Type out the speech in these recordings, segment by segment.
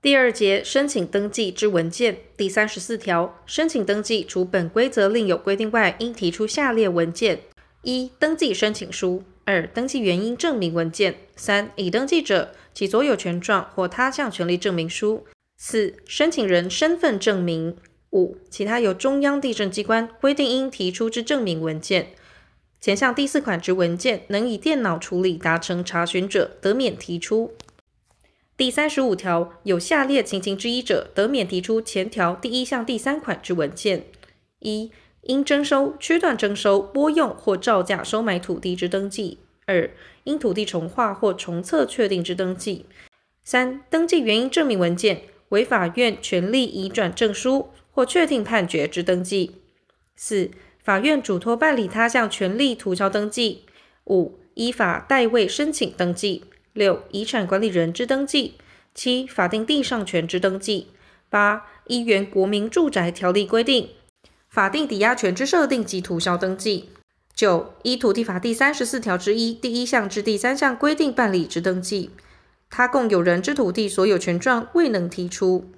第二节申请登记之文件第三十四条，申请登记除本规则另有规定外，应提出下列文件：一、登记申请书；二、登记原因证明文件；三、已登记者其所有权状或他项权利证明书；四、申请人身份证明；五、其他由中央地震机关规定应提出之证明文件。前项第四款之文件能以电脑处理达成查询者，得免提出。第三十五条，有下列情形之一者，得免提出前条第一项第三款之文件：一、因征收、区段征收、拨用或照价收买土地之登记；二、因土地重划或重测确定之登记；三、登记原因证明文件为法院权利移转证书或确定判决之登记；四、法院嘱托办理他项权利涂销登记；五、依法代位申请登记。六、遗产管理人之登记；七、法定地上权之登记；八、依原国民住宅条例规定，法定抵押权之设定及涂销登记；九、依土地法第三十四条之一第一项至第三项规定办理之登记，他共有人之土地所有权状未能提出；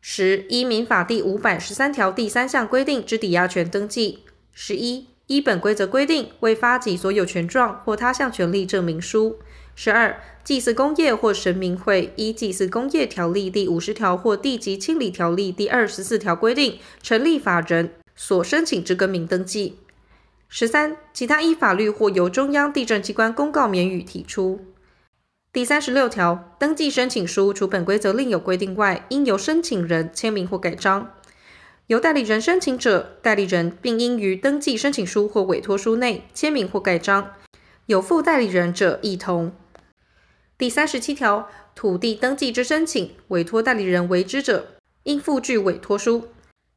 十、依民法第五百十三条第三项规定之抵押权登记；十一、依本规则规定未发给所有权状或他项权利证明书；十二、祭祀公业或神明会依《祭祀公业条例》第五十条或《地籍清理条例》第二十四条规定成立法人所申请之更名登记。十三、其他依法律或由中央地震机关公告免予提出。第三十六条，登记申请书除本规则另有规定外，应由申请人签名或盖章；由代理人申请者，代理人并应于登记申请书或委托书内签名或盖章；有附代理人者，亦同。第三十七条，土地登记之申请，委托代理人为之者，应附具委托书；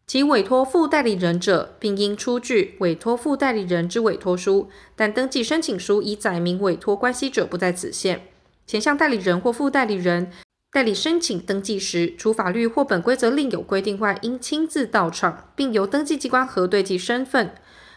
其委托附代理人者，并应出具委托附代理人之委托书。但登记申请书已载明委托关系者，不在此限。前项代理人或附代理人代理申请登记时，除法律或本规则另有规定外，应亲自到场，并由登记机关核对其身份。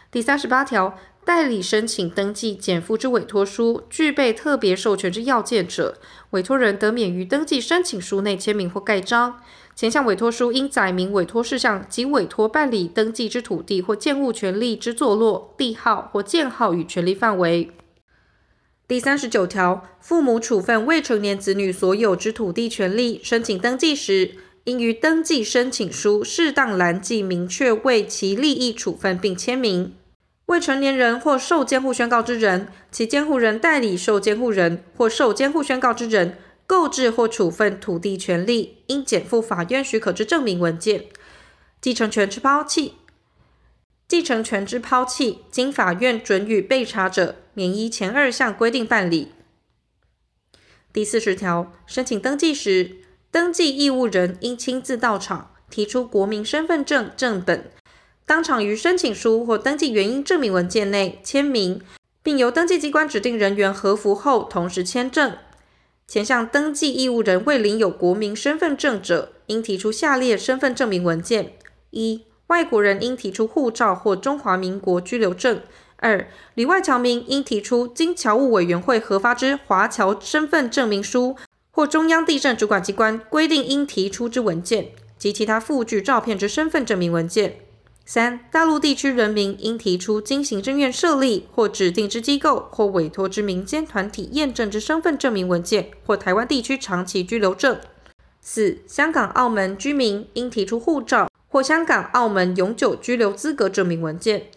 第三十八条。代理申请登记减负之委托书具备特别授权之要件者，委托人得免于登记申请书内签名或盖章。前项委托书应载明委托事项及委托办理登记之土地或建物权利之坐落、地号或建号与权利范围。第三十九条，父母处分未成年子女所有之土地权利，申请登记时，应于登记申请书适当栏记明确为其利益处分，并签名。未成年人或受监护宣告之人，其监护人代理受监护人或受监护宣告之人购置或处分土地权利，应检附法院许可之证明文件。继承权之抛弃，继承权之抛弃，经法院准予被查者，免依前二项规定办理。第四十条，申请登记时，登记义务人应亲自到场，提出国民身份证正本。当场于申请书或登记原因证明文件内签名，并由登记机关指定人员核符后同时签证。前项登记义务人未领有国民身份证者，应提出下列身份证明文件：一、外国人应提出护照或中华民国居留证；二、里外侨民应提出经侨务委员会核发之华侨身份证明书或中央地政主管机关规定应提出之文件及其他附具照片之身份证明文件。三、大陆地区人民应提出经行政院设立或指定之机构或委托之民间团体验证之身份证明文件或台湾地区长期居留证。四、香港、澳门居民应提出护照或香港、澳门永久居留资格证明文件。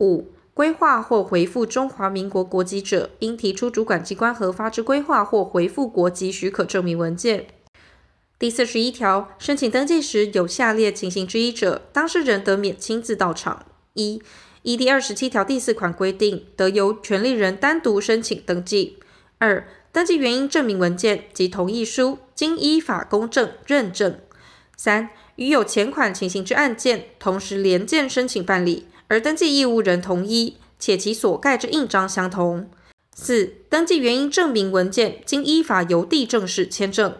五、规划或回复中华民国国籍者，应提出主管机关核发之规划或回复国籍许可证明文件。第四十一条，申请登记时有下列情形之一者，当事人得免亲自到场：一、依第二十七条第四款规定，得由权利人单独申请登记；二、登记原因证明文件及同意书经依法公证认证；三、与有前款情形之案件同时联件申请办理，而登记义务人同一，且其所盖之印章相同；四、登记原因证明文件经依法由地正式签证。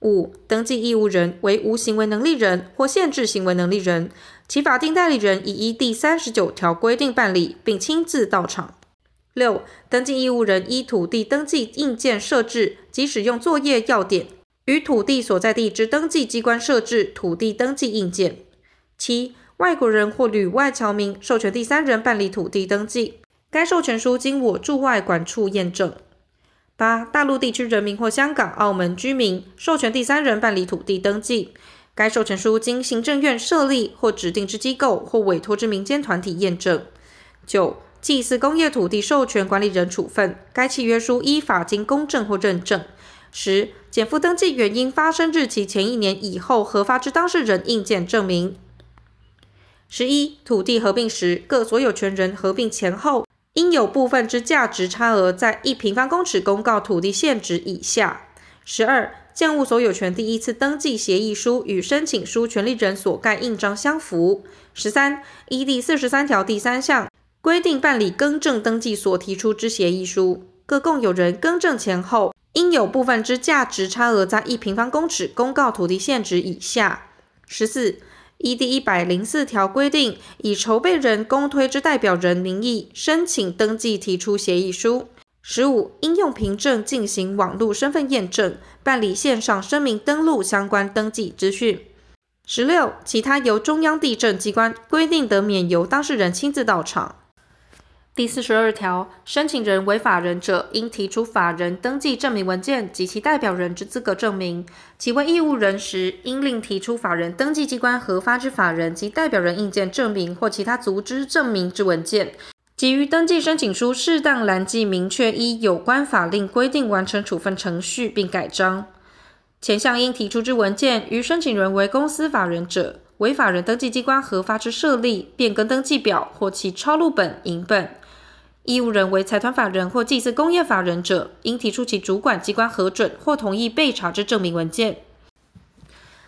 五、登记义务人为无行为能力人或限制行为能力人，其法定代理人已依第三十九条规定办理，并亲自到场。六、登记义务人依土地登记印鉴设置及使用作业要点于土地所在地之登记机关设置土地登记印鉴。七、外国人或旅外侨民授权第三人办理土地登记，该授权书经我驻外管处验证。八、大陆地区人民或香港、澳门居民授权第三人办理土地登记，该授权书经行政院设立或指定之机构或委托之民间团体验证。九、祭祀工业土地授权管理人处分，该契约书依法经公证或认证。十、减负登记原因发生日期前一年以后核发之当事人印鉴证明。十一、土地合并时，各所有权人合并前后，应有部分之价值差额在一平方公尺公告土地限值以下。十二、建物所有权第一次登记协议书与申请书权利人所盖印章相符。十三、依第四十三条第三项规定办理更正登记所提出之协议书，各共有人更正前后，应有部分之价值差额在一平方公尺公告土地限值以下。十四、一第一百零四条规定，以筹备人公推之代表人名义申请登记提出协议书。十五，应用凭证进行网络身份验证，办理线上声明登录相关登记资讯。十六，其他由中央地震机关规定的免由当事人亲自到场。第四十二条，申请人为法人者，应提出法人登记证明文件及其代表人之资格证明；其为义务人时，应另提出法人登记机关核发之法人及代表人印鉴证明或其他足之证明之文件。基于登记申请书适当栏记明确依有关法令规定完成处分程序并盖章。前项应提出之文件，于申请人为公司法人者，为法人登记机关核发之设立、变更登记表或其抄录本、影本。义务人为财团法人或祭祀工业法人者，应提出其主管机关核准或同意被查之证明文件。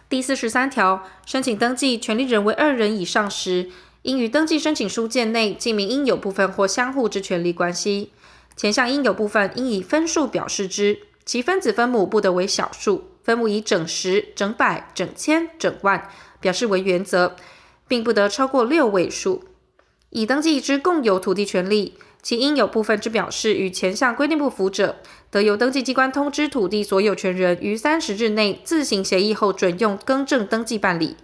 第四十三条，申请登记权利人为二人以上时，应于登记申请书件内记明应有部分或相互之权利关系。前项应有部分应以分数表示之，其分子分母不得为小数，分母以整十、整百、整千、整万表示为原则，并不得超过六位数。已登记之共有土地权利。其应有部分之表示与前项规定不符者，得由登记机关通知土地所有权人于三十日内自行协议后准用更正登记办理。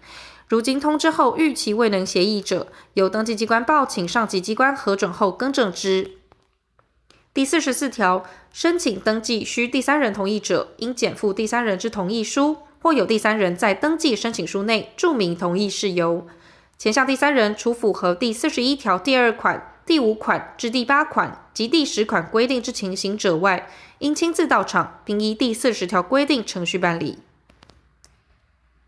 如经通知后逾期未能协议者，由登记机关报请上级机关核准后更正之。第四十四条，申请登记需第三人同意者，应检附第三人之同意书，或有第三人在登记申请书内注明同意事由。前项第三人除符合第四十一条第二款。第五款至第八款及第十款规定之情形者外，应亲自到场，并依第四十条规定程序办理。